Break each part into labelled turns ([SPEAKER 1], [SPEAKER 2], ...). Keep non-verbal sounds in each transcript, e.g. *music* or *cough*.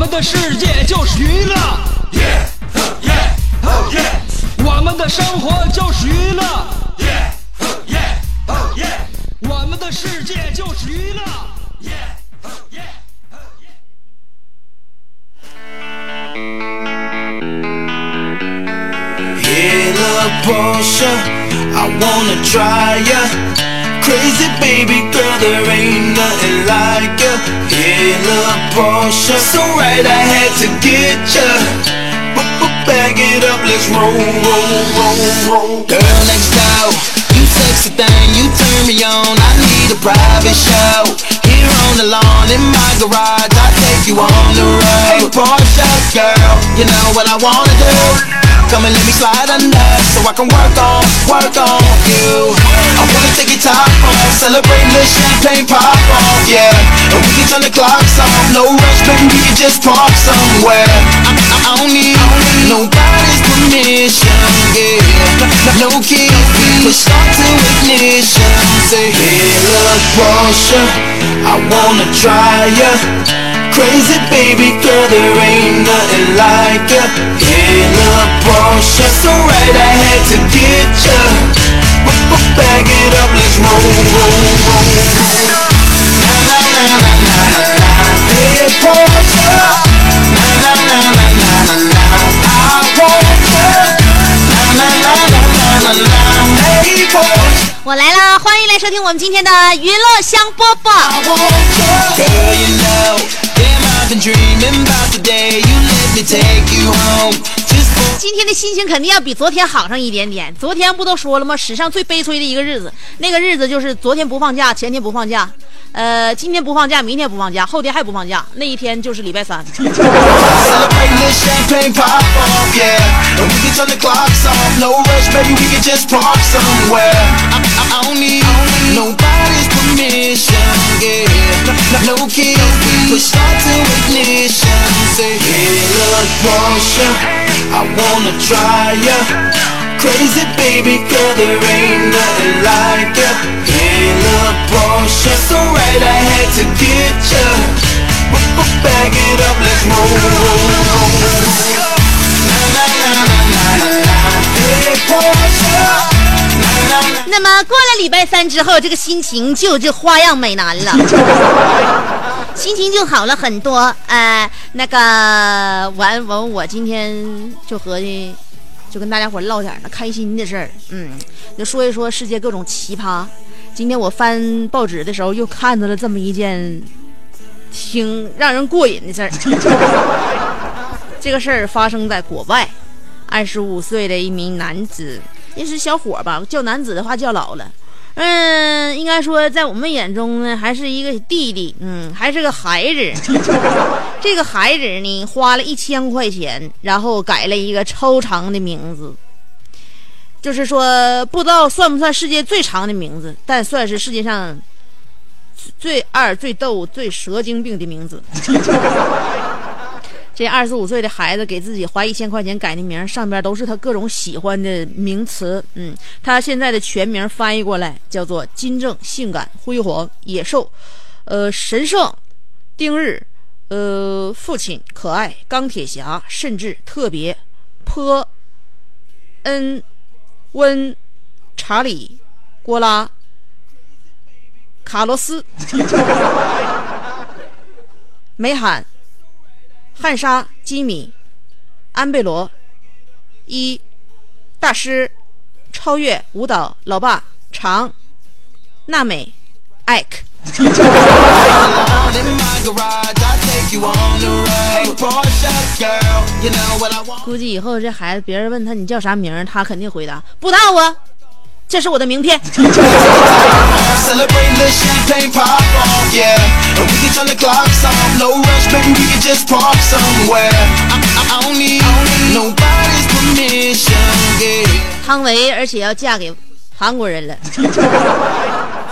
[SPEAKER 1] 们的世界就是娱乐。我们的生活就是娱乐，我们的世界就是娱乐。
[SPEAKER 2] Hey, little Portia, I wanna try ya. Crazy baby girl, there ain't nothing like ya. Hey, little Portia, so right I had to get ya. Back it up, let's roll, roll, roll, roll. Girl next door, you sexy thing, you turn me on. I need a private show. Here on the lawn in my garage, I take you on the road. Hey, Portia girl, you know what I wanna do. Come and let me slide under so I can work on, work on you. Celebrate the champagne pop off, yeah. And we can turn the clocks off, no rush, baby, we can just park somewhere. I, I, I don't need nobody's permission, yeah. No key, push start to ignition. Say, hey, look, Portia, I wanna try ya. Crazy baby girl, there ain't nothing like ya. Hey, look, Portia, so right I had to get ya.
[SPEAKER 3] 我来啦！欢迎来收听我们今天的娱乐香饽饽。今天的心情肯定要比昨天好上一点点。昨天不都说了吗？史上最悲催的一个日子，那个日子就是昨天不放假，前天不放假，呃，今天不放假，明天不放假，后天还不放假，那一天就是礼拜三。
[SPEAKER 2] And no. I. No, no wanna try ya. Crazy baby girl, there ain't nothing like ya. Hey, look, Portia, so right I had to get ya. But back it up, let's roll, roll, roll. Na na na na na na na. Hey, Portia. Na na na.
[SPEAKER 3] 那么过了礼拜三之后，这个心情就就花样美男了，心情就好了很多。呃，那个完完，我今天就合计，就跟大家伙唠点儿呢开心的事儿，嗯，就说一说世界各种奇葩。今天我翻报纸的时候，又看到了这么一件挺让人过瘾的事儿。*laughs* 这个事儿发生在国外，二十五岁的一名男子，也是小伙吧，叫男子的话叫老了。嗯，应该说在我们眼中呢，还是一个弟弟，嗯，还是个孩子。*laughs* 这个孩子呢，花了一千块钱，然后改了一个超长的名字，就是说不知道算不算世界最长的名字，但算是世界上最二、最逗、最蛇精病的名字。这二十五岁的孩子给自己花一千块钱改的名，上边都是他各种喜欢的名词。嗯，他现在的全名翻译过来叫做金正、性感、辉煌、野兽，呃，神圣、丁日，呃，父亲、可爱、钢铁侠，甚至特别、坡、恩、温、查理、郭拉、卡洛斯、*laughs* 梅罕。汉莎、吉米、安贝罗、一大师、超越、舞蹈、老爸、长、娜美、艾克。*laughs* 估计以后这孩子，别人问他，你叫啥名，他肯定回答，不知道啊。这是我的名片，汤唯，而且要嫁给韩国人了。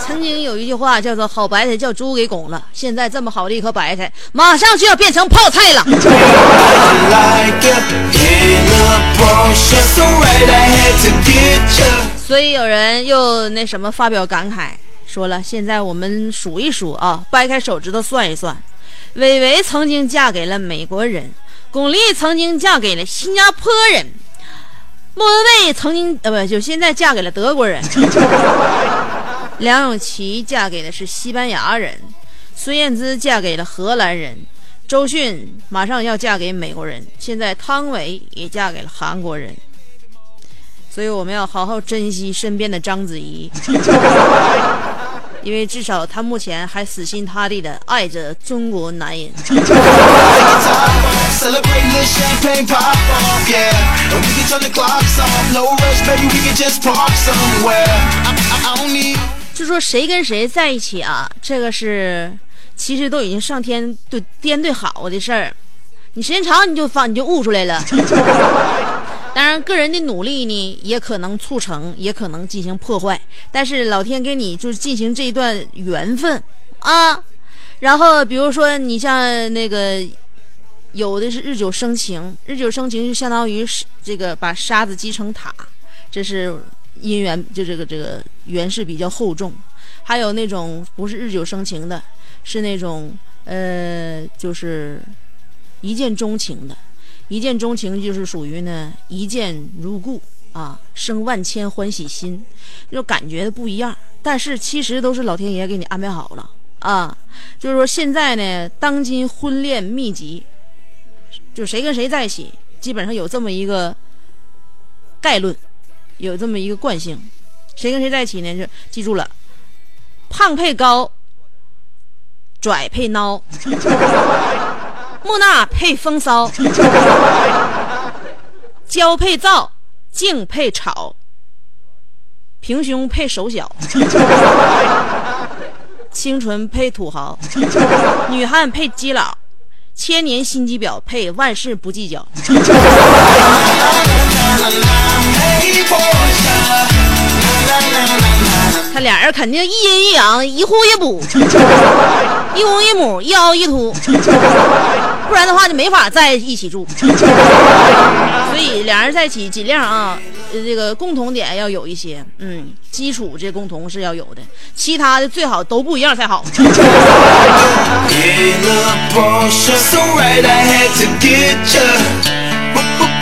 [SPEAKER 3] 曾经有一句话叫做“好白菜叫猪给拱了”，现在这么好的一颗白菜，马上就要变成泡菜了。*laughs* 所以有人又那什么发表感慨，说了：现在我们数一数啊，掰开手指头算一算，伟伟曾经嫁给了美国人，巩俐曾经嫁给了新加坡人，莫文蔚曾经呃不就现在嫁给了德国人，*laughs* 梁咏琪嫁给的是西班牙人，孙燕姿嫁给了荷兰人。周迅马上要嫁给美国人，现在汤唯也嫁给了韩国人。所以我们要好好珍惜身边的章子怡，*laughs* 因为至少她目前还死心塌地的爱着中国男人。就说谁跟谁在一起啊，这个是其实都已经上天对编对好的事儿，你时间长你就发你就悟出来了。*laughs* 当然，个人的努力呢，也可能促成，也可能进行破坏。但是老天给你就是进行这一段缘分啊，然后比如说你像那个有的是日久生情，日久生情就相当于是这个把沙子积成塔，这是姻缘，就这个这个缘是比较厚重。还有那种不是日久生情的，是那种呃，就是一见钟情的。一见钟情就是属于呢一见如故啊，生万千欢喜心，就感觉的不一样。但是其实都是老天爷给你安排好了啊。就是说现在呢，当今婚恋秘籍，就谁跟谁在一起，基本上有这么一个概论，有这么一个惯性。谁跟谁在一起呢？就记住了，胖配高，拽配孬。*laughs* 木讷配风骚，娇配燥，静配吵，平胸配手小，清纯配土豪，女汉配基佬，千年心机婊配万事不计较。他俩人肯定一阴一阳，一户一补，一公一母，一凹一凸，不然的话就没法在一起住。所以俩人在一起尽量啊，这个共同点要有一些，嗯，基础这共同是要有的，其他的最好都不一样才好。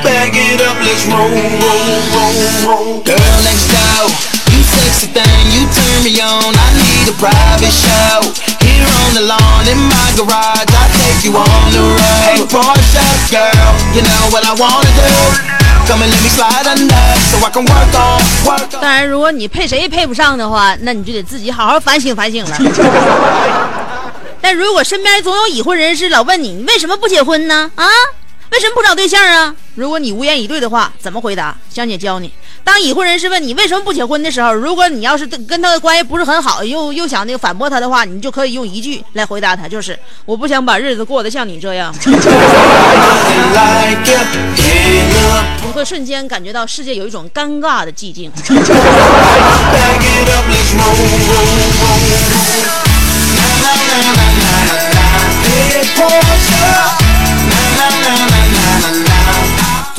[SPEAKER 2] Back it up, let's roll, roll, roll, roll. Girl next door, you sexy thing, you turn me on. I need a private show. Here on the lawn in my garage, I take you on the road. Hey Porsche girl, you know what I wanna do. Come and let me slide under, so I can work on, work on.
[SPEAKER 3] 当然，如果你配谁也配不上的话，那你就得自己好好反省反省了。但如果身边总有已婚人士老问你，你为什么不结婚呢？啊，为什么不找对象啊？如果你无言以对的话，怎么回答？香姐教你，当已婚人士问你为什么不结婚的时候，如果你要是跟他的关系不是很好，又又想那个反驳他的话，你就可以用一句来回答他，就是我不想把日子过得像你这样。*laughs* 你会瞬间感觉到世界有一种尴尬的寂静。*laughs*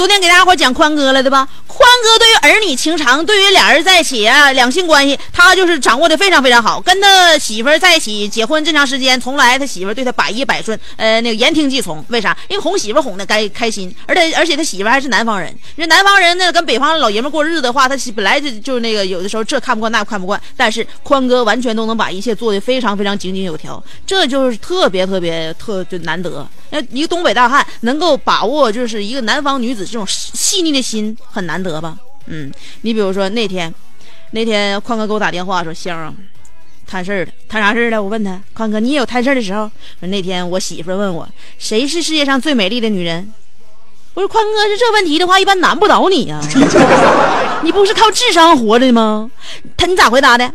[SPEAKER 3] 昨天给大家伙讲宽哥了，对吧？宽哥对于儿女情长，对于俩人在一起啊，两性关系，他就是掌握的非常非常好。跟他媳妇儿在一起结婚这长时间，从来他媳妇儿对他百依百顺，呃，那个言听计从。为啥？因为哄媳妇儿哄的该开心，而且而且他媳妇儿还是南方人。人南方人呢，跟北方老爷们过日子的话，他本来就就是那个有的时候这看不惯那看不惯，但是宽哥完全都能把一切做得非常非常井井有条，这就是特别特别特就难得。那一个东北大汉能够把握就是一个南方女子这种细腻的心，很难得得吧？嗯，你比如说那天，那天宽哥给我打电话说香啊，摊事儿了，摊啥事儿了？我问他，宽哥，你也有摊事儿的时候？说那天我媳妇问我，谁是世界上最美丽的女人？我说宽哥，是这问题的话，一般难不倒你呀、*laughs* 你不是靠智商活着的吗？他你咋回答的？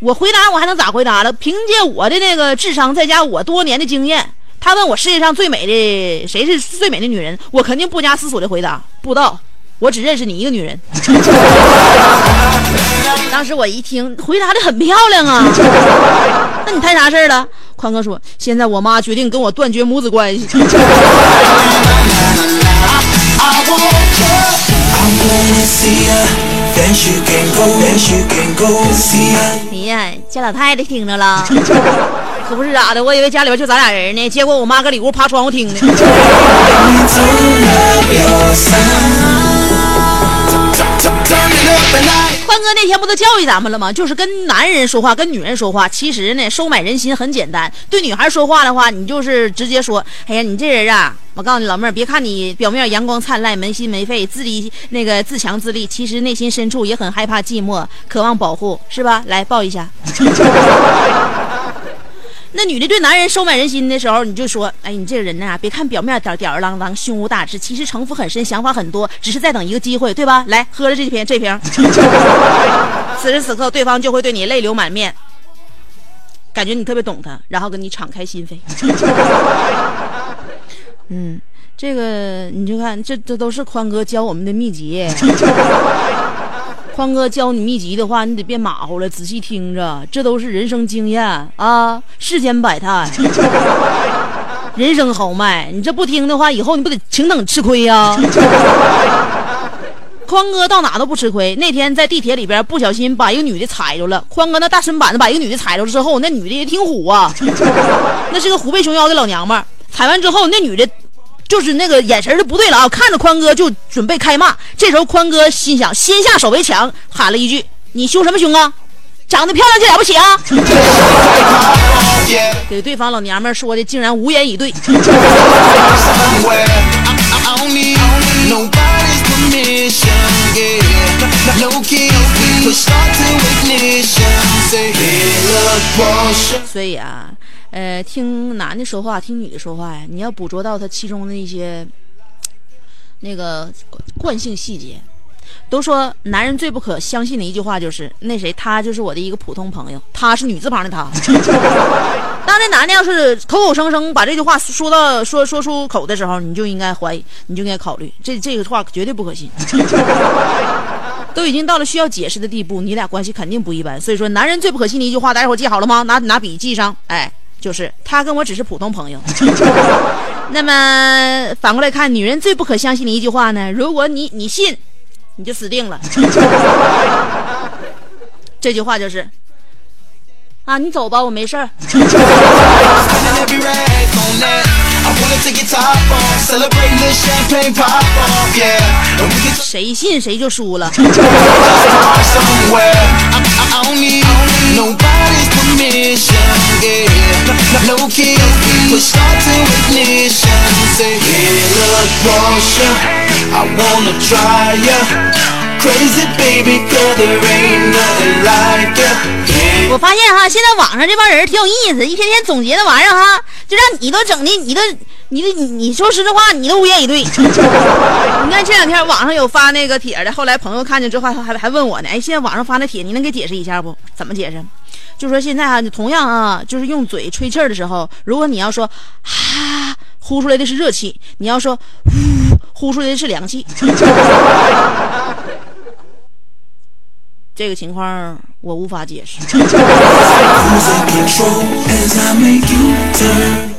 [SPEAKER 3] 我回答我还能咋回答了？凭借我的那个智商，再加我多年的经验，他问我世界上最美的谁是最美的女人，我肯定不加思索的回答不知道，我只认识你一个女人。*laughs* 当时我一听，回答的很漂亮啊，那你摊啥事儿了？宽哥说，现在我妈决定跟我断绝母子关系。哎呀，家老太太听着了，可不是咋的，我以为家里边就咱俩人呢，结果我妈搁里屋趴窗户听呢。*laughs* 宽哥那天不都教育咱们了吗？就是跟男人说话，跟女人说话，其实呢，收买人心很简单。对女孩说话的话，你就是直接说：“哎呀，你这人啊，我告诉你老妹儿，别看你表面阳光灿烂，没心没肺，自立那个自强自立，其实内心深处也很害怕寂寞，渴望保护，是吧？来抱一下。*laughs* ”那女的对男人收买人心的时候，你就说：“哎，你这个人呐，别看表面吊吊儿郎当、胸无大志，其实城府很深，想法很多，只是在等一个机会，对吧？*laughs* 来，喝了这瓶，这瓶。*laughs* ”此时此刻，对方就会对你泪流满面，感觉你特别懂他，然后跟你敞开心扉。*laughs* 嗯，这个你就看，这这都是宽哥教我们的秘籍。宽哥教你秘籍的话，你得别马虎了，仔细听着，这都是人生经验啊，世间百态，*laughs* 人生豪迈。你这不听的话，以后你不得请等吃亏呀、宽哥到哪都不吃亏。那天在地铁里边不小心把一个女的踩着了，宽哥那大身板子把一个女的踩着之后，那女的也挺虎啊，那是个虎背熊腰的老娘们。踩完之后，那女的就是那个眼神就不对了啊看着宽哥就准备开骂。这时候宽哥心想先下手为强喊了一句你凶什么凶啊？长得漂亮就了不起啊？*laughs* 给对方老娘们说的竟然无言以对。*laughs* 所以啊呃，听男的说话，听女的说话呀，你要捕捉到他其中的一些那个惯性细节。都说男人最不可相信的一句话就是那谁，他就是我的一个普通朋友，他是女字旁的他。*laughs* 当那男的要是口口声声把这句话说到说说出口的时候，你就应该怀疑，你就应该考虑，这这个话绝对不可信。*laughs* 都已经到了需要解释的地步，你俩关系肯定不一般。所以说，男人最不可信的一句话，大家伙记好了吗？拿拿笔记上，哎，就是他跟我只是普通朋友。*laughs* 那么反过来看女人最不可相信的一句话呢如果你你信你就死定了。*laughs* 这句话就是啊你走吧我没事儿。谁信谁就输了。*laughs*
[SPEAKER 2] nobody's permission. Yeah. No keys. Push start to ignition. Say, hey, look, Porsche. I wanna try ya. Crazy baby girl, there ain't nothing like ya.
[SPEAKER 3] 我发现哈，现在网上这帮人挺有意思，一天天总结那玩意儿哈，就让你都整的，你都，你都，你你说实话，你都无言以对。*laughs* 你看这两天网上有发那个帖的，后来朋友看见之后还还问我呢，哎，现在网上发那帖，你能给解释一下不？怎么解释？就说现在啊，你，同样啊，就是用嘴吹气的时候，如果你要说哈，呼出来的是热气；你要说呼，呼出来的是凉气。*laughs* 这个情况我无法解释。*laughs*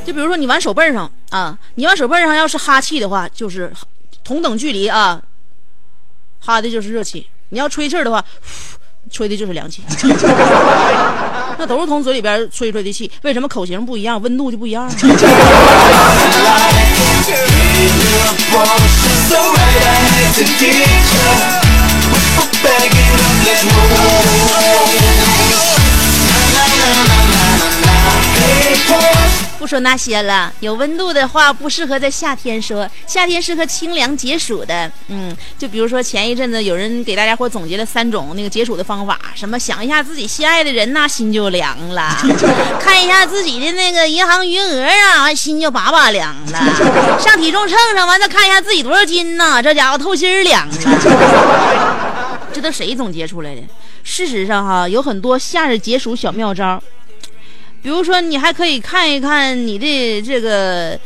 [SPEAKER 3] 就比如说你玩手背上啊，你玩手背上要是哈气的话，就是同等距离啊，哈的就是热气；你要吹气儿的话，呼 *sighs* 吹的就是凉气。*laughs* 那都是从嘴里边吹出来的气，为什么口型不一样，温度就不一样 *laughs* 不说那些了，有温度的话不适合在夏天说，夏天适合清凉解暑的。嗯，就比如说前一阵子有人给大家伙总结了三种那个解暑的方法，什么想一下自己心爱的人呐、心就凉了；*laughs* 看一下自己的那个银行余额啊，心就把把凉了；上体重秤上完再看一下自己多少斤呐、这家伙透心凉了。这都谁总结出来的？事实上哈，有很多夏日解暑小妙招，比如说你还可以看一看你的这个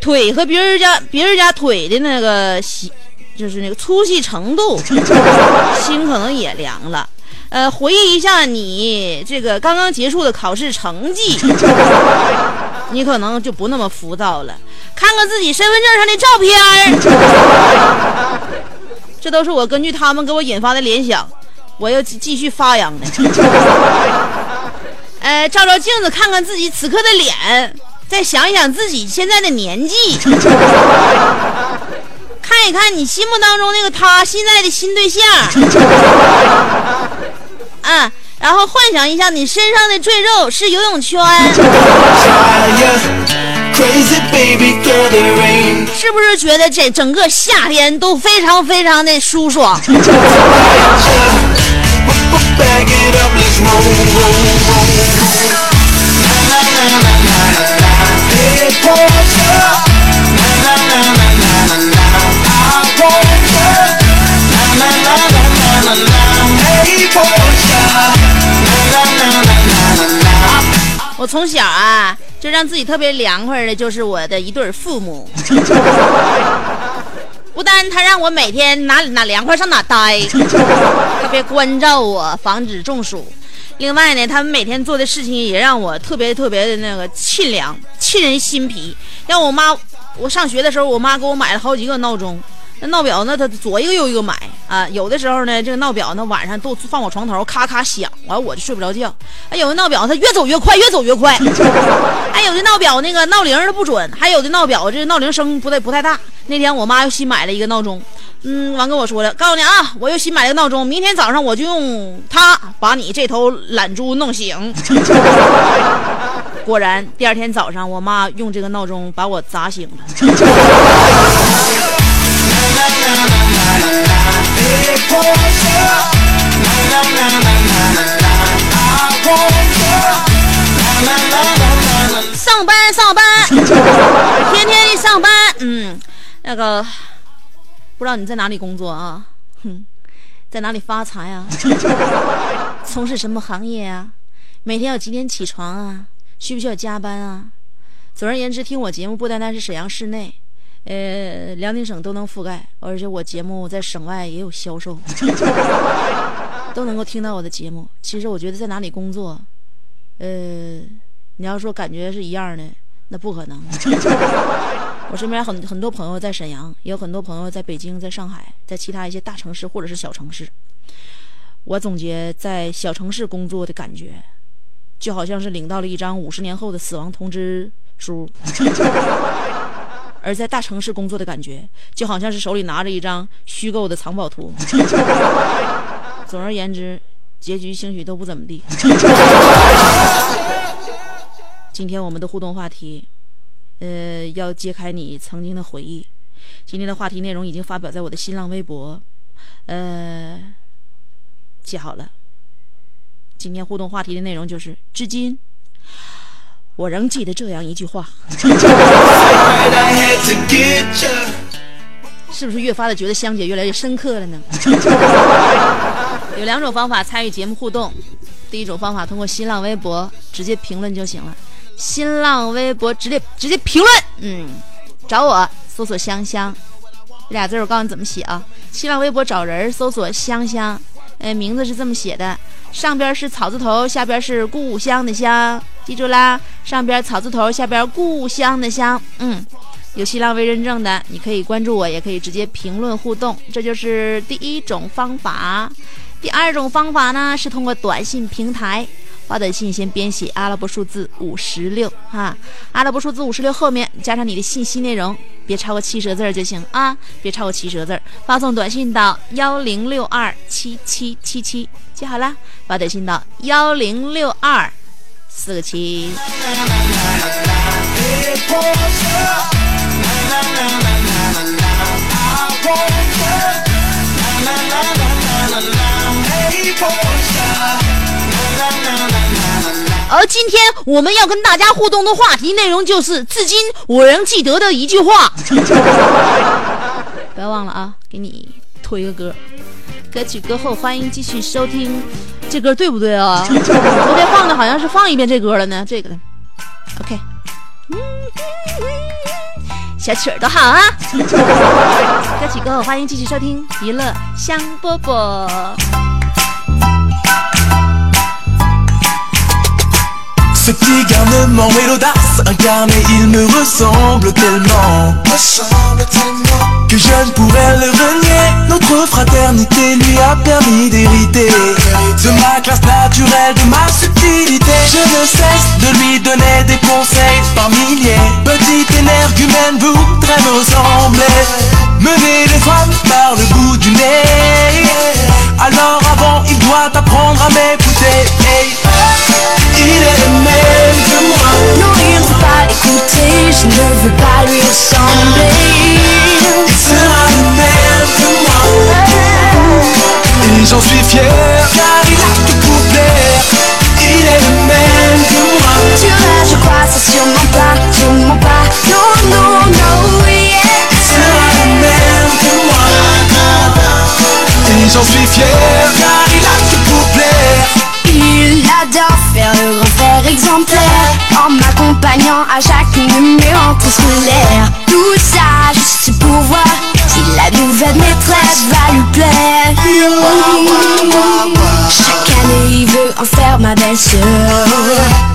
[SPEAKER 3] 腿和别人家别人家腿的那个细，就是那个粗细程度，*laughs* 心可能也凉了。呃，回忆一下你这个刚刚结束的考试成绩，*laughs* 你可能就不那么浮躁了。看看自己身份证上的照片儿，这都是我根据他们给我引发的联想，我要继续发扬的。*laughs* 呃，照照镜子，看看自己此刻的脸，再想一想自己现在的年纪，看一看你心目当中那个他现在的新对象。啊，然后幻想一下你身上的赘肉是游泳圈，*laughs* 是不是觉得这整个夏天都非常非常的舒爽？我从小啊，就让自己特别凉快的，就是我的一对父母。*laughs* 不但他让我每天哪哪凉快上哪待，特别关照我，防止中暑。另外呢，他们每天做的事情也让我特别特别的那个沁凉、沁人心脾。让我妈，我上学的时候，我妈给我买了好几个闹钟。那闹表那他左一个右一个买啊，有的时候呢，这个闹表那晚上都放我床头，咔咔响，完我就睡不着觉。哎，有的闹表它越走越快，越走越快。*laughs* 哎有的闹表那个闹铃它不准，还有的闹表这闹铃声不太不太大。那天我妈又新买了一个闹钟，嗯，完跟我说了，告诉你啊，我又新买了个闹钟，明天早上我就用它把你这头懒猪弄醒。*laughs* 果然，第二天早上我妈用这个闹钟把我砸醒了。上班上班，天天的上班。嗯，那个不知道你在哪里工作啊？哼，在哪里发财啊？从事什么行业啊？每天要几点起床啊？需不需要加班啊？总而言之，听我节目不单单是沈阳市内。呃，辽宁省都能覆盖，而且我节目在省外也有销售，*laughs* 都能够听到我的节目。其实我觉得在哪里工作，呃，你要说感觉是一样的，那不可能。*laughs* 我身边很很多朋友在沈阳，也有很多朋友在北京、在上海，在其他一些大城市或者是小城市。我总结在小城市工作的感觉，就好像是领到了一张五十年后的死亡通知书。*laughs* 而在大城市工作的感觉，就好像是手里拿着一张虚构的藏宝图。*laughs* 总而言之，结局兴许都不怎么地。今天我们的互动话题，呃，要揭开你曾经的回忆。今天的话题内容已经发表在我的新浪微博，呃，记好了。今天互动话题的内容就是，至今。我仍记得这样一句话，*laughs* 是不是越发的觉得香姐越来越深刻了呢？*laughs* 有两种方法参与节目互动，第一种方法通过新浪微博直接评论就行了，新浪微博直接直接评论，嗯，找我搜索香香，这俩字我告诉你怎么写啊，新浪微博找人搜索香香，哎，名字是这么写的。上边是草字头，下边是故乡的乡，记住啦。上边草字头，下边故乡的乡。嗯，有新浪微认证的，你可以关注我，也可以直接评论互动，这就是第一种方法。第二种方法呢，是通过短信平台。发短信先编写阿拉伯数字五十六哈，阿拉伯数字五十六后面加上你的信息内容，别超过七十字儿就行啊，别超过七十字儿。发送短信到幺零六二七七七七，记好了，发短信到幺零六二四个七。而今天我们要跟大家互动的话题内容就是，至今我仍记得的一句话。*laughs* 不要忘了啊，给你推个歌，歌曲歌后，欢迎继续收听。这歌对不对啊？*laughs* 昨天放的好像是放一遍这歌了呢。这个的，OK。小曲儿多好啊！*laughs* 歌曲歌后，欢迎继续收听娱乐香饽饽。
[SPEAKER 4] Ce petit garnement et l'audace incarné, il me ressemble tellement. Que je ne pourrais le renier. Notre fraternité lui a permis d'hériter de ma classe naturelle, de ma subtilité. Je ne cesse de lui donner des conseils par milliers. Petit énergumène voudrait me ressembler. Mener les femmes par le bout du nez. Alors avant, il doit apprendre à m'écouter. Il est le même que moi.
[SPEAKER 5] Non, il ne faut pas l'écouter, je ne veux pas lui ressembler. Chaque numéro scolaire Tout ça juste pour voir si la nouvelle maîtresse va lui plaire. Chaque année il veut en faire ma belle-sœur.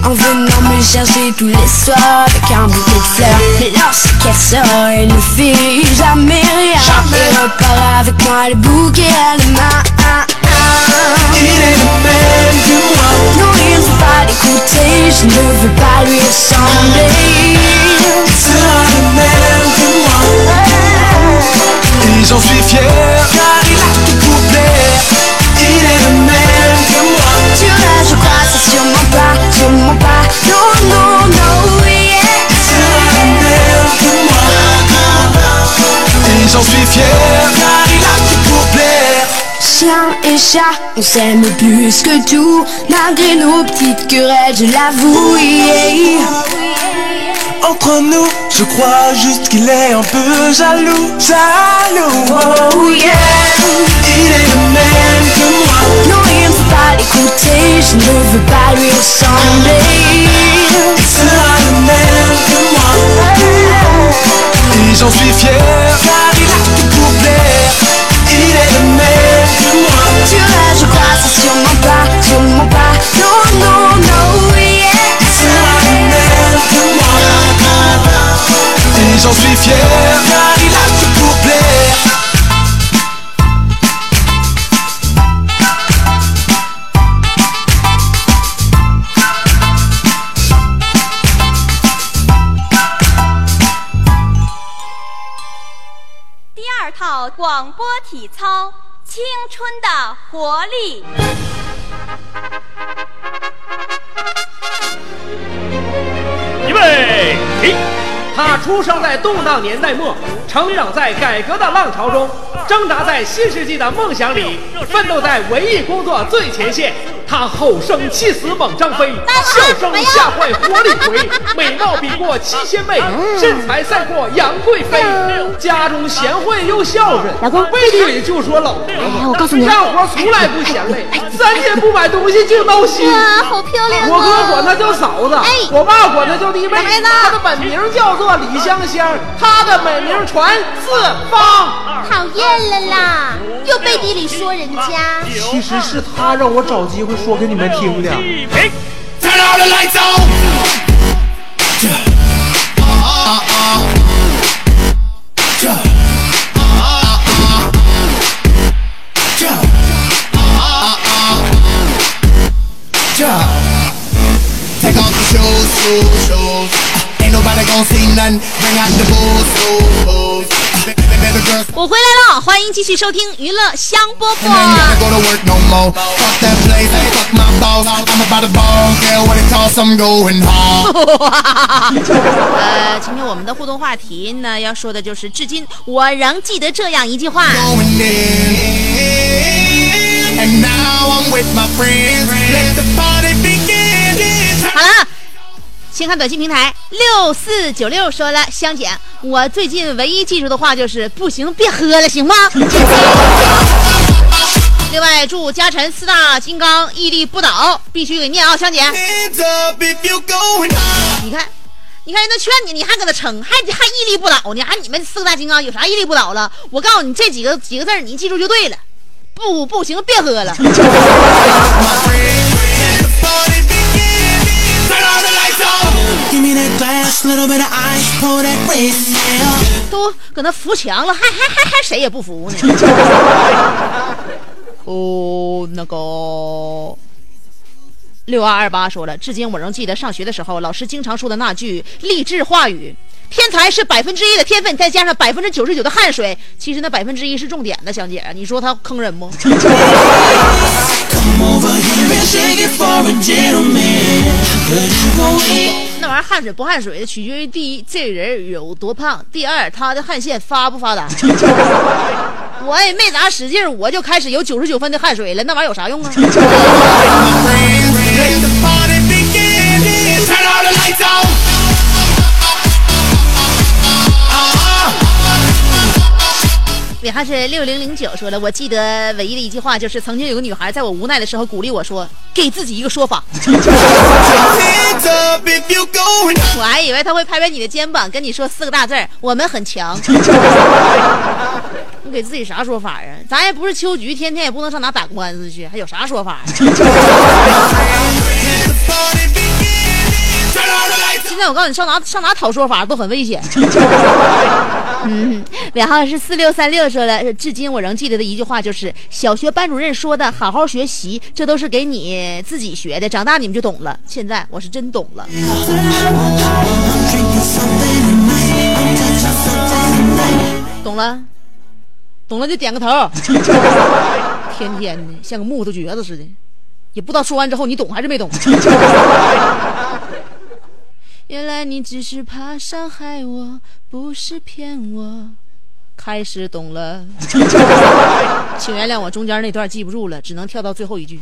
[SPEAKER 5] En venant me chercher tous les soirs avec un bouquet de fleurs. Mais lorsqu'elle sort elle ne fait jamais rien. Et repart avec moi le bouquet à la main
[SPEAKER 4] Il est le même que moi.
[SPEAKER 5] non, il ne faut pas l'écouter, je ne veux pas lui ressembler.
[SPEAKER 4] Il sera le même que moi. Et j'en suis fier, car il a tout pour plaire. Il est le même que moi.
[SPEAKER 5] Tu vois, je crois, c'est sûrement pas, sûrement pas. Non, non, non, yeah.
[SPEAKER 4] Le même que moi. Et j'en suis fier, car il
[SPEAKER 5] Chien et chat, on s'aime plus que tout. Malgré nos petites querelles, je l'avoue, yeah.
[SPEAKER 4] Entre nous, je crois juste qu'il est un peu jaloux. Jaloux.
[SPEAKER 5] Oh yeah.
[SPEAKER 4] Il est le même que moi.
[SPEAKER 5] Non, il ne faut pas l'écouter, je ne veux pas lui ressembler.
[SPEAKER 4] Il sera le même que moi. Et j'en suis fier, car il a tout pour plaire. Il est le même j'en suis fier Car il a tout pour
[SPEAKER 6] 春的活力”。
[SPEAKER 7] 预备起！他出生在动荡年代末，成长在改革的浪潮中，挣扎在新世纪的梦想里，奋斗在文艺工作最前线。他吼声气死猛张飞，笑声吓坏活李逵，*laughs* 美貌比过七仙妹，身材赛过杨贵妃。家中贤惠又孝顺，
[SPEAKER 3] 老公
[SPEAKER 7] 背地里就说老婆子。
[SPEAKER 3] 哎我告诉你
[SPEAKER 7] 干活从来不嫌累，三天不买东西就闹心。
[SPEAKER 3] 哇，好漂亮
[SPEAKER 7] 我哥管她叫嫂子，
[SPEAKER 3] 哎
[SPEAKER 7] 我爸管她叫弟妹。她的本名叫做李香香，她的美名传四方。
[SPEAKER 3] 讨厌了啦，又背地里说人家。
[SPEAKER 8] 其实是他让我找机会说给你们听的。
[SPEAKER 4] Turn all the lights on.
[SPEAKER 9] Take off the shoes, shoes, shoes. Uh, Ain't nobody gonna see nothing. Bring out the booze, booze, booze. Uh,
[SPEAKER 3] 我回来了，欢迎继续收听娱乐香饽饽。呃，今天我们的互动话题呢，要说的就是，至今我仍记得这样一句话。
[SPEAKER 9] Going in. And now I'm with my friends. Let the party begin.
[SPEAKER 3] 好了，先看短信平台六四九六说了，香姐，我最近唯一记住的话就是，不行别喝了，行吗？*laughs* 另外，祝嘉诚四大金刚屹立不倒，必须给念啊，香姐。你看，你看人家劝你，你还搁那撑，还还屹立不倒呢？还你们四大金刚有啥屹立不倒了？我告诉你，这几个几个字你记住就对了。不不行，别喝了。都搁那扶墙了，还还还还谁也不服呢？*laughs* 哦，那个六二二八说了，至今我仍记得上学的时候，老师经常说的那句励志话语：“天才是百分之一的天分，再加上百分之九十九的汗水。”其实那百分之一是重点的，香姐，你说他坑人不？*laughs*
[SPEAKER 2] Come over here and shake it for a gentleman. Could you go in?
[SPEAKER 3] 那玩意儿汗水不汗水的，取决于第一这人有多胖，第二他的汗腺发不发达。*laughs* 我也没咋使劲儿，我就开始有九十九分的汗水了，那玩意儿有啥用啊？尾号是六零零九说了，我记得唯一的一句话就是，曾经有个女孩在我无奈的时候鼓励我说：“给自己一个说法。*laughs* 我还以为她会拍拍你的肩膀，跟你说四个大字：“我们很强。*laughs* ”你给自己啥说法啊？咱也不是秋菊，天天也不能上哪打官司去，还有啥说法啊？*laughs* 现在我告诉你，上哪上哪讨说法都很危险。嗯，尾号是四六三六说的，至今我仍记得的一句话就是小学班主任说的：“好好学习，这都是给你自己学的，长大你们就懂了。”现在我是真懂了。懂了，懂了就点个头。*laughs* 天天的像个木头橛子似的，也不知道说完之后你懂还是没懂。原来你只是怕伤害我，不是骗我。开始懂了，*laughs* 请原谅我中间那段记不住了，只能跳到最后一句。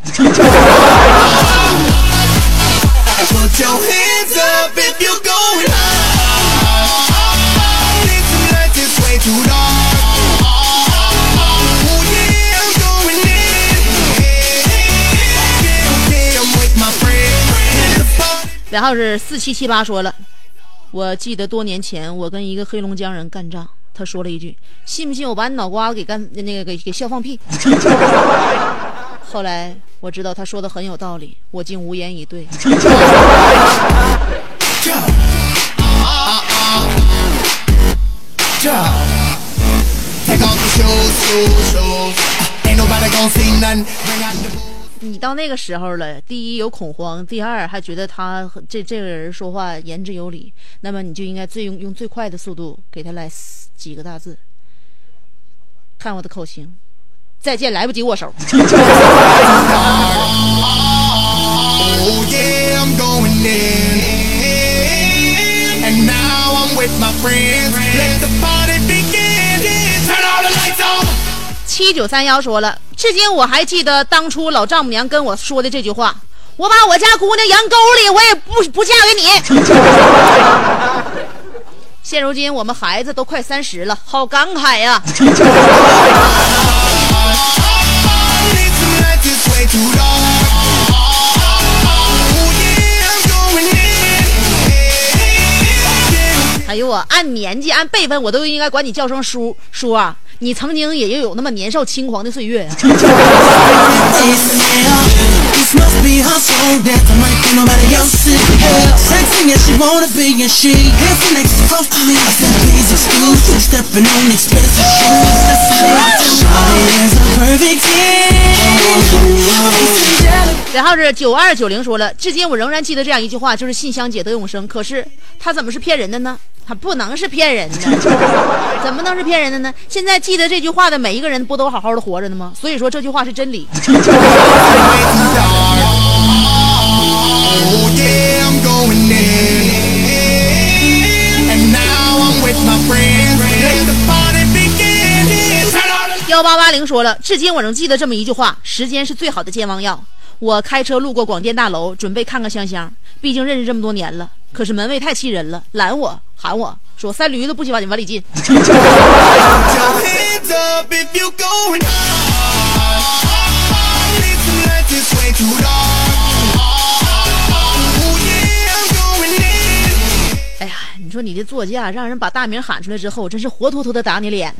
[SPEAKER 3] 然后是四七七八说了，我记得多年前我跟一个黑龙江人干仗，他说了一句：“信不信我把你脑瓜子给干那个给给笑放屁？” *laughs* 后来我知道他说的很有道理，我竟无言以对。你到那个时候了，第一有恐慌，第二还觉得他这这个人说话言之有理，那么你就应该最用用最快的速度给他来几个大字，看我的口型，再见，来不及握手。*laughs*
[SPEAKER 2] oh, yeah,
[SPEAKER 3] 七九三幺说了，至今我还记得当初老丈母娘跟我说的这句话：“我把我家姑娘养沟里，我也不不嫁给你。*laughs* ”现如今我们孩子都快三十了，好感慨呀、*laughs* 哎呦我按年纪按辈分，我都应该管你叫声叔叔啊！你曾经也拥有那么年少轻狂的岁月啊。*laughs* 然后是九二九零说了，至今我仍然记得这样一句话，就是“信箱姐得永生”，可是他怎么是骗人的呢？她不能是骗人的，*laughs* 怎么能是骗人的呢？现在记得这句话的每一个人不都好好的活着呢吗？所以说这句话是真理。
[SPEAKER 2] Oh
[SPEAKER 3] 幺八八零说了，至今我仍记得这么一句话：时间是最好的健忘药。我开车路过广电大楼，准备看看香香，毕竟认识这么多年了。可是门卫太气人了，拦我喊我说三驴子不许往你往里进。哎呀，你说你的座驾让人把大名喊出来之后，真是活脱脱的打你脸。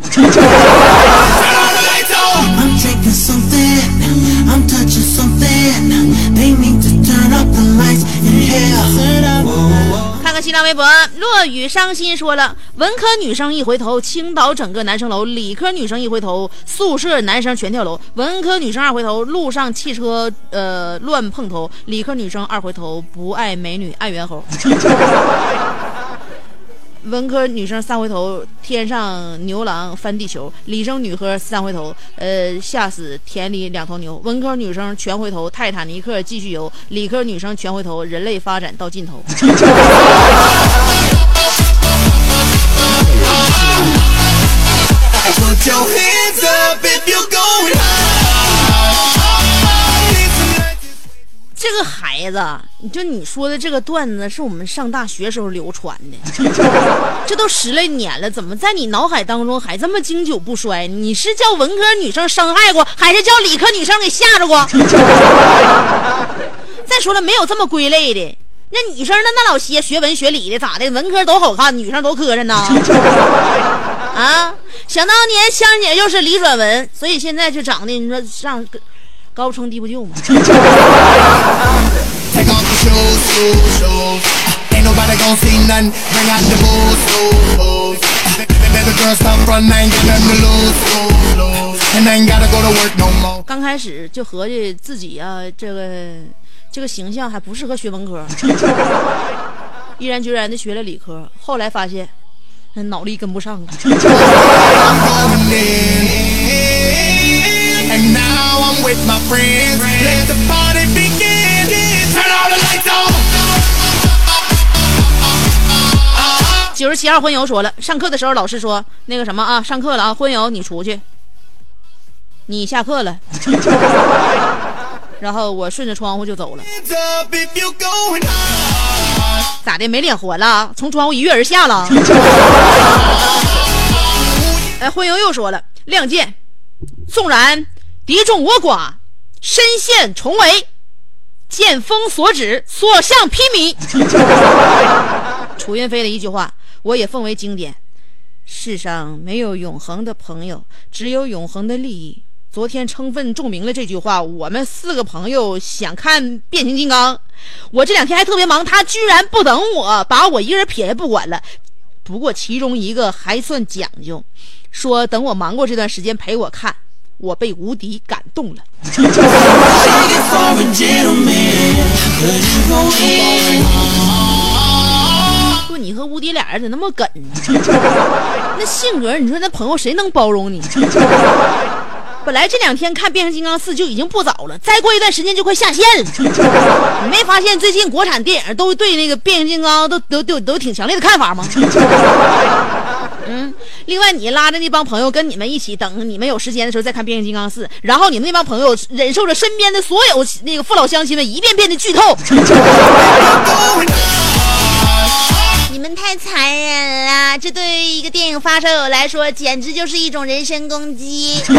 [SPEAKER 3] 新浪微博，落雨伤心说了，文科女生一回头，倾倒整个男生楼；理科女生一回头，宿舍男生全跳楼；文科女生二回头，路上汽车呃乱碰头；理科女生二回头，不爱美女爱猿猴。*laughs* 文科女生三回头，天上牛郎翻地球；理生女科三回头，呃，吓死田里两头牛；文科女生全回头，泰坦尼克继续游；理科女生全回头，人类发展到尽头。这个孩子，你就你说的这个段子是我们上大学时候流传的，*laughs* 这都十来年了，怎么在你脑海当中还这么经久不衰？你是叫文科女生伤害过，还是叫理科女生给吓着过？*laughs* 再说了，没有这么归类的。那女生那那老些学文学理的咋的？文科都好看，女生都磕碜呢。*laughs* 啊，想当年香姐就是理转文，所以现在就长得你说上高不成低不就嘛。刚开始就合计自己啊，这个这个形象还不适合学文科，毅然决然的学了理科。后来发现，那脑力跟不上了。
[SPEAKER 10] and now i'm with my
[SPEAKER 3] 号昏游说了，上课的时候老师说那个什么啊，上课了啊，昏游你出去。你下课了，*laughs* 然后我顺着窗户就走了。咋的？没脸活了？从窗户一跃而下了。*laughs* 哎，昏游又说了，亮剑，宋然。敌众我寡，身陷重围，剑锋所指，所向披靡。楚云飞的一句话，我也奉为经典：世上没有永恒的朋友，只有永恒的利益。昨天充分证明了这句话。我们四个朋友想看变形金刚，我这两天还特别忙，他居然不等我，把我一个人撇下不管了。不过其中一个还算讲究，说等我忙过这段时间陪我看，我被无敌感动了。说你和无敌俩人咋那么梗呢？*laughs* 那性格，你说那朋友谁能包容你？本来这两天看《变形金刚四》就已经不早了，再过一段时间就快下线了。你没发现最近国产电影都对那个变形金刚都都都都挺强烈的看法吗？嗯，另外你拉着那帮朋友跟你们一起，等你们有时间的时候再看《变形金刚四》，然后你们那帮朋友忍受着身边的所有那个父老乡亲们一遍遍的剧透。*laughs* 你们太残忍了，这对于一个电影发烧友来说，简直就是一种人身攻击。*laughs*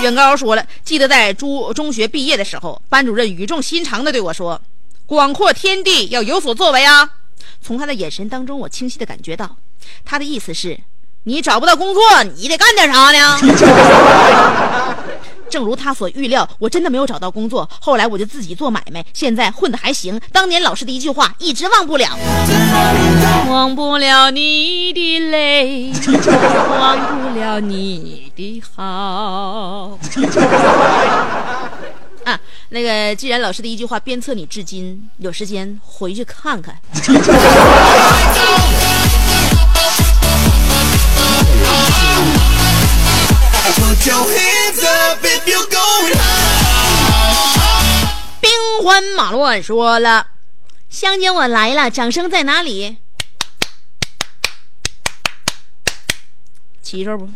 [SPEAKER 3] 远高说了，记得在中中学毕业的时候，班主任语重心长的对我说：“广阔天地要有所作为啊！”从他的眼神当中，我清晰的感觉到，他的意思是，你找不到工作，你得干点啥呢？*laughs* 正如他所预料，我真的没有找到工作。后来我就自己做买卖，现在混的还行。当年老师的一句话一直忘不了，忘不了你的泪，*laughs* 忘不了你的好。*laughs* 那个，既然老师的一句话鞭策你至今，有时间回去看看。兵荒马乱说了：“香姐，我来了，掌声在哪里？”齐手不？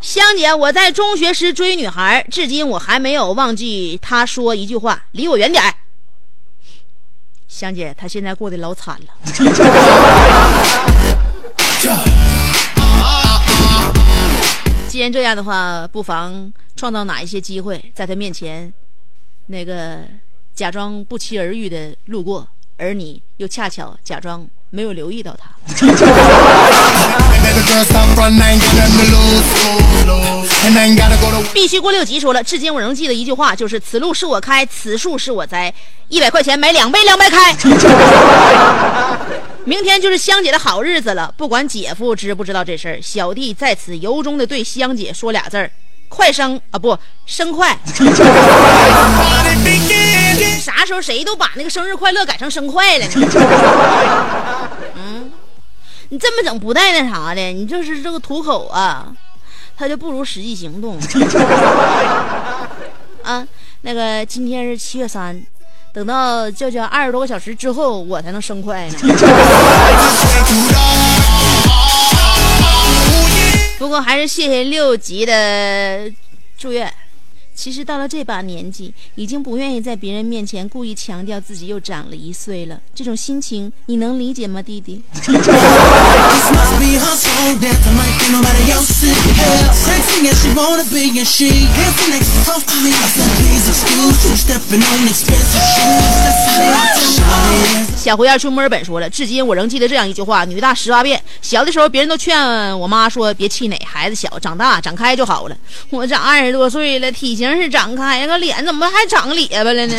[SPEAKER 3] 香姐，我在中学时追女孩，至今我还没有忘记她说一句话：“离我远点儿。”香姐，她现在过得老惨了。*laughs* 既然这样的话，不妨创造哪一些机会，在她面前，那个假装不期而遇的路过，而你又恰巧假装没有留意到他。必须过六级说了，至今我仍记得一句话，就是“此路是我开，此树是我栽”，一百块钱买两杯凉白开。*laughs* 明天就是香姐的好日子了，不管姐夫知不知道这事儿，小弟在此由衷的对香姐说俩字儿：快生啊，不生快。*laughs* 啥时候谁都把那个生日快乐改成生快了呢？*laughs* 嗯，你这么整不带那啥的，你就是这个土口啊。他就不如实际行动。*laughs* 啊，那个今天是七月三，等到叫叫二十多个小时之后，我才能生快呢。*laughs* 不过还是谢谢六级的祝愿。其实到了这把年纪已经不愿意在别人面前故意强调自己又长了一岁了这种心情你能理解吗弟弟？小胡燕去墨尔本说了至今我仍记得这样一句话女大十八变小的时候别人都劝我妈说别气馁孩子小长大长开就好了。我这二十多岁了体型是长开，可脸怎么还长咧巴了呢？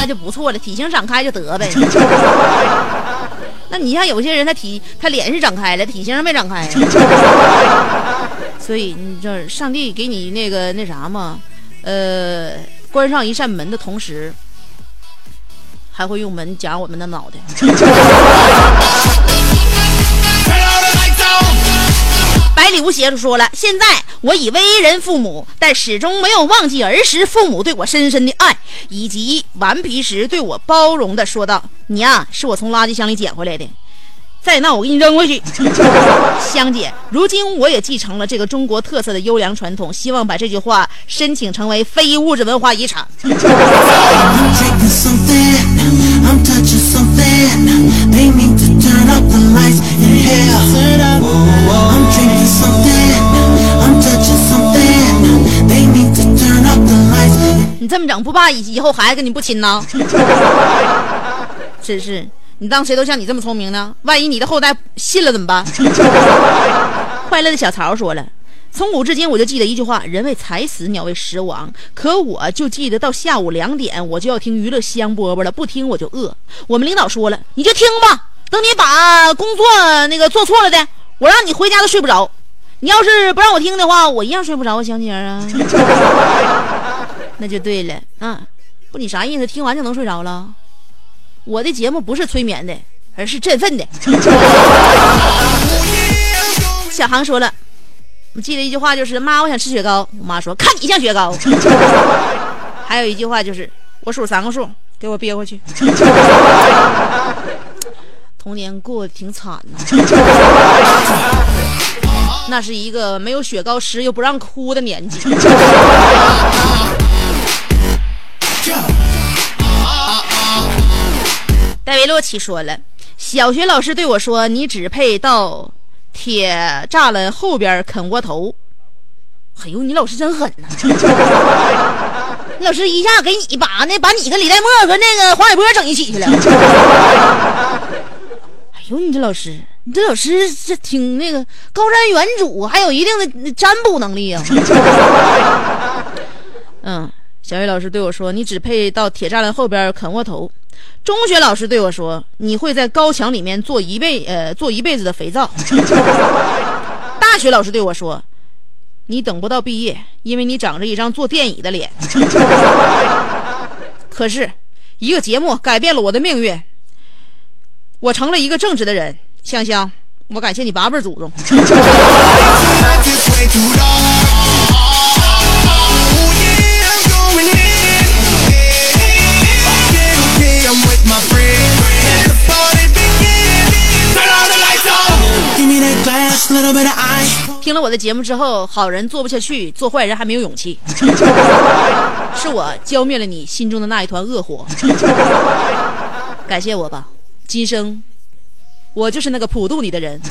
[SPEAKER 3] 那就不错了，体型长开就得呗。那你像有些人，他体他脸是长开了，体型没长开。所以你这上帝给你那个那啥嘛，呃，关上一扇门的同时，还会用门夹我们的脑袋。无邪就说了，现在我已为人父母，但始终没有忘记儿时父母对我深深的爱，以及顽皮时对我包容的说道：“你呀、是我从垃圾箱里捡回来的。”再闹我给你扔回去，香姐。如今我也继承了这个中国特色的优良传统，希望把这句话申请成为非物质文化遗产。你这么整不怕以以后孩子跟你不亲呢？真是，你当谁都像你这么聪明呢？万一你的后代信了怎么办？*laughs* 快乐的小曹说了。从古至今，我就记得一句话：“人为财死，鸟为食亡。”可我就记得到下午两点，我就要听娱乐香饽饽了，不听我就饿。我们领导说了，你就听吧，等你把工作那个做错了的，我让你回家都睡不着。你要是不让我听的话，我一样睡不着啊，香姐啊。那就对了啊，不，你啥意思？听完就能睡着了？我的节目不是催眠的，而是振奋的。*laughs* 小航说了，我记得一句话就是：“妈，我想吃雪糕。”我妈说：“看你像雪糕。*laughs* ”还有一句话就是：“我数三个数，给我憋回去。*laughs* ”童年过得挺惨呐，那是一个没有雪糕吃又不让哭的年纪。戴维洛奇说了，小学老师对我说：“你只配到铁栅栏后边啃窝头。”哎呦，你老师真狠呐！你老师一下给你把那把你跟李代沫和那个黄海波整一起去了。哎呦，你这老师，你这老师这挺那个高瞻远瞩，还有一定的占卜能力啊。*laughs* 嗯，小学老师对我说：“你只配到铁栅栏后边啃窝头。”中学老师对我说：“你会在高墙里面做一辈呃做一辈子的肥皂。*laughs* ”大学老师对我说：“你等不到毕业，因为你长着一张坐电椅的脸。*laughs* ”可是，一个节目改变了我的命运，我成了一个正直的人。香香，我感谢你八辈祖宗。听了我的节目之后，好人做不下去，做坏人还没有勇气。是我浇灭了你心中的那一团恶火。感谢我吧，今生。我就是那个普渡你的人。*laughs*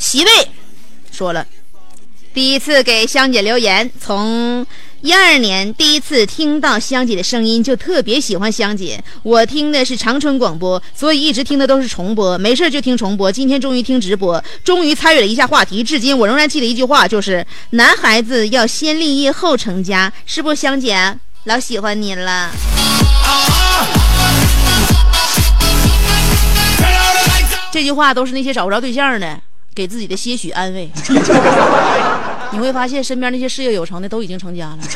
[SPEAKER 3] 席位说了，第一次给香姐留言，从一二年第一次听到香姐的声音，就特别喜欢香姐。我听的是长春广播，所以一直听的都是重播，没事就听重播。今天终于听直播，终于参与了一下话题。至今我仍然记得一句话，就是男孩子要先立业后成家，是不，香姐？老喜欢你了。这句话都是那些找不着对象的给自己的些许安慰。*laughs* 你会发现，身边那些事业有成的都已经成家了。*laughs*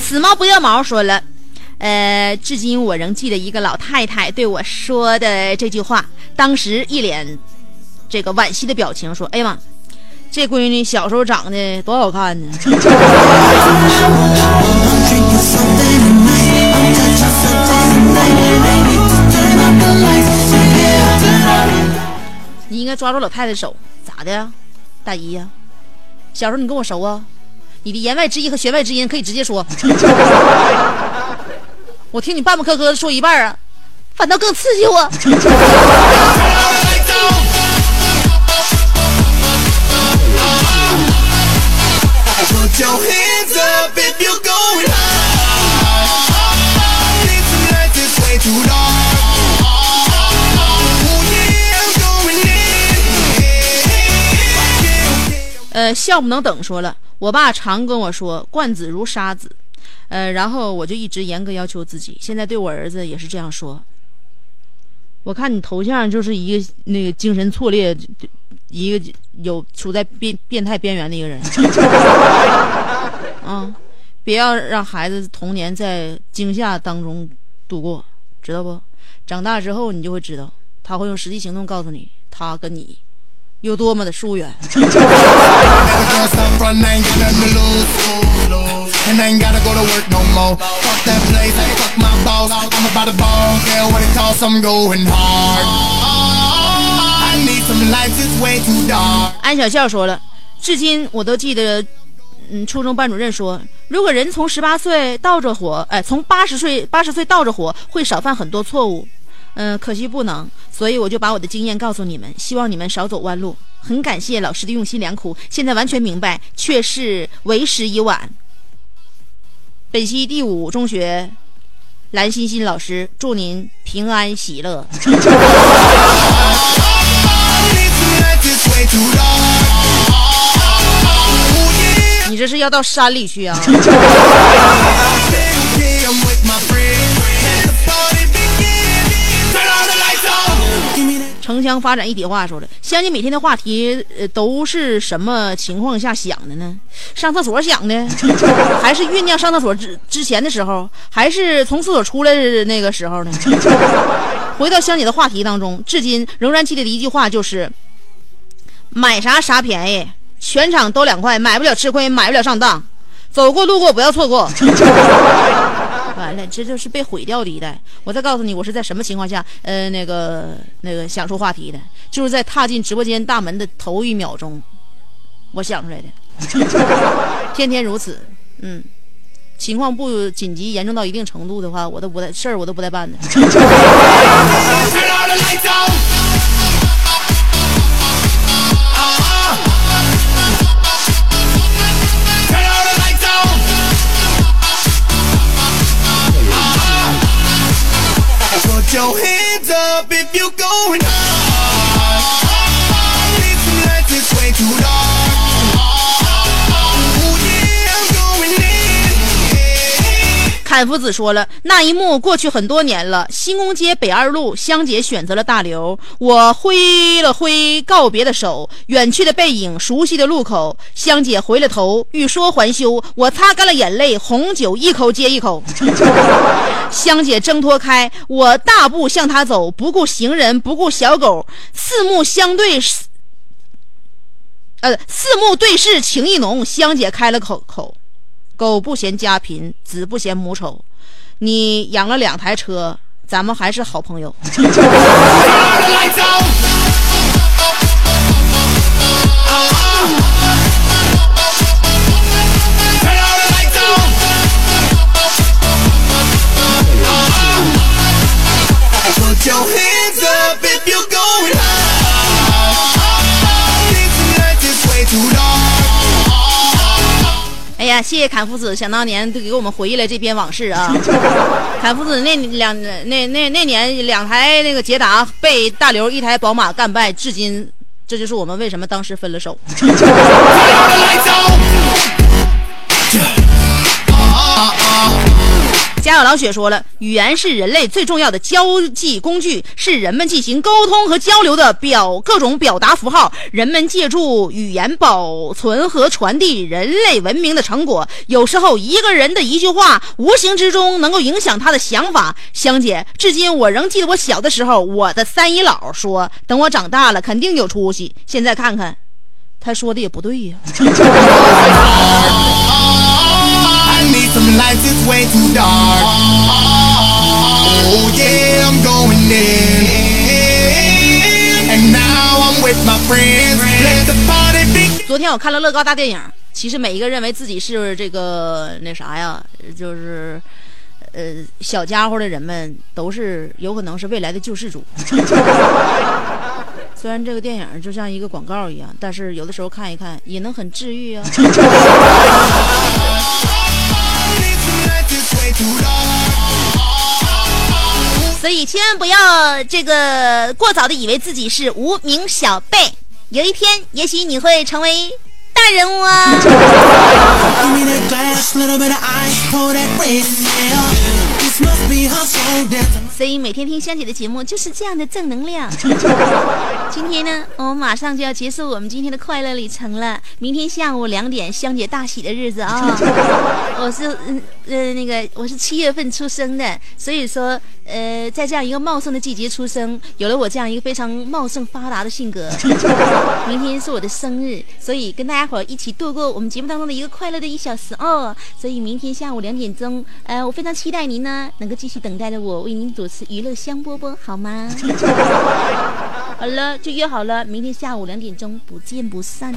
[SPEAKER 3] 死猫不要毛说了，呃，至今我仍记得一个老太太对我说的这句话，当时一脸这个惋惜的表情，说：“哎呀妈，这闺女小时候长得多好看呢。*laughs* ”你应该抓住老太太手，咋的呀，大姨呀？小时候你跟我熟啊？你的言外之意和弦外之音可以直接说。*laughs* 我听你半半磕磕的说一半啊，反倒更刺激我。*laughs* 呃，笑不能等说了，我爸常跟我说“惯子如杀子”，呃，然后我就一直严格要求自己，现在对我儿子也是这样说。我看你头像就是一个那个精神错裂，一个有处在变变态边缘的一个人。啊，*laughs* 别要让孩子童年在惊吓当中度过，知道不？长大之后你就会知道，他会用实际行动告诉你，他跟你有多么的疏远。*laughs* 安小笑说了，至今我都记得，嗯，初中班主任说，如果人从十八岁倒着活，哎，从八十岁八十岁倒着活，会少犯很多错误。嗯，可惜不能，所以我就把我的经验告诉你们，希望你们少走弯路。很感谢老师的用心良苦，现在完全明白，却是为时已晚。本溪第五中学蓝欣欣老师，祝您平安喜乐。*laughs* 你这是要到山里去啊？*laughs* 城乡发展一体化说的，香姐每天的话题呃都是什么情况下想的呢？上厕所想的，*laughs* 还是酝酿上厕所之之前的时候，还是从厕所出来的那个时候呢？回到香姐的话题当中，至今仍然记得的一句话就是：买啥啥便宜，全场都两块，买不了吃亏，买不了上当，走过路过不要错过。*laughs* 完了，这就是被毁掉的一代。我再告诉你，我是在什么情况下，呃，那个那个想出话题的，就是在踏进直播间大门的头一秒钟，我想出来的。*laughs* 天天如此，嗯，情况不紧急严重到一定程度的话，我都不带事儿，我都不带办的。*laughs*
[SPEAKER 2] going on in.
[SPEAKER 3] 坎夫子说了，那一幕过去很多年了。新宫街北二路，香姐选择了大刘，我挥了挥告别的手，远去的背影，熟悉的路口。香姐回了头，欲说还休，我擦干了眼泪，红酒一口接一口。香姐挣脱开，我大步向她走，不顾行人，不顾小狗，四目相对，呃，四目对视情意浓，香姐开了口口，狗不嫌家贫，子不嫌母丑，你养了两台车，咱们还是好朋友。*laughs* 谢谢侃夫子，想当年都给我们回忆了这篇往事啊。*laughs* 侃夫子那两那那那年两台那个捷达被大刘一台宝马干败，至今这就是我们为什么当时分了手。*laughs* 家有老雪说了，语言是人类最重要的交际工具，是人们进行沟通和交流的表各种表达符号。人们借助语言保存和传递人类文明的成果。有时候，一个人的一句话，无形之中能够影响他的想法。香姐，至今我仍记得我小的时候，我的三姨姥说，等我长大了肯定有出息。现在看看，他说的也不对呀、天我看了乐高大电影，其实每一个认为自己是这个那啥呀，就是呃小家伙的人们，都是有可能是未来的救世主。*laughs* 虽然这个电影就像一个广告一样，但是有的时候看一看也能很治愈啊。*laughs* 所以千万不要这个过早的以为自己是无名小辈，有一天也许你会成为大人物啊。所以每天听香姐的节目就是这样的正能量。*laughs* 今天呢，我们马上就要结束我们今天的快乐旅程了。明天下午两点，香姐大喜的日子啊！*laughs* 我是嗯呃那个我是七月份出生的，所以说呃在这样一个茂盛的季节出生，有了我这样一个非常茂盛发达的性格。*laughs* 明天是我的生日，所以跟大家伙儿一起度过我们节目当中的一个快乐的一小时哦。所以明天下午两点钟，呃，我非常期待您呢能够继续等待着我为您主持娱乐香饽饽，好吗？*laughs* 好了，就约好了，明天下午两点钟不见不散。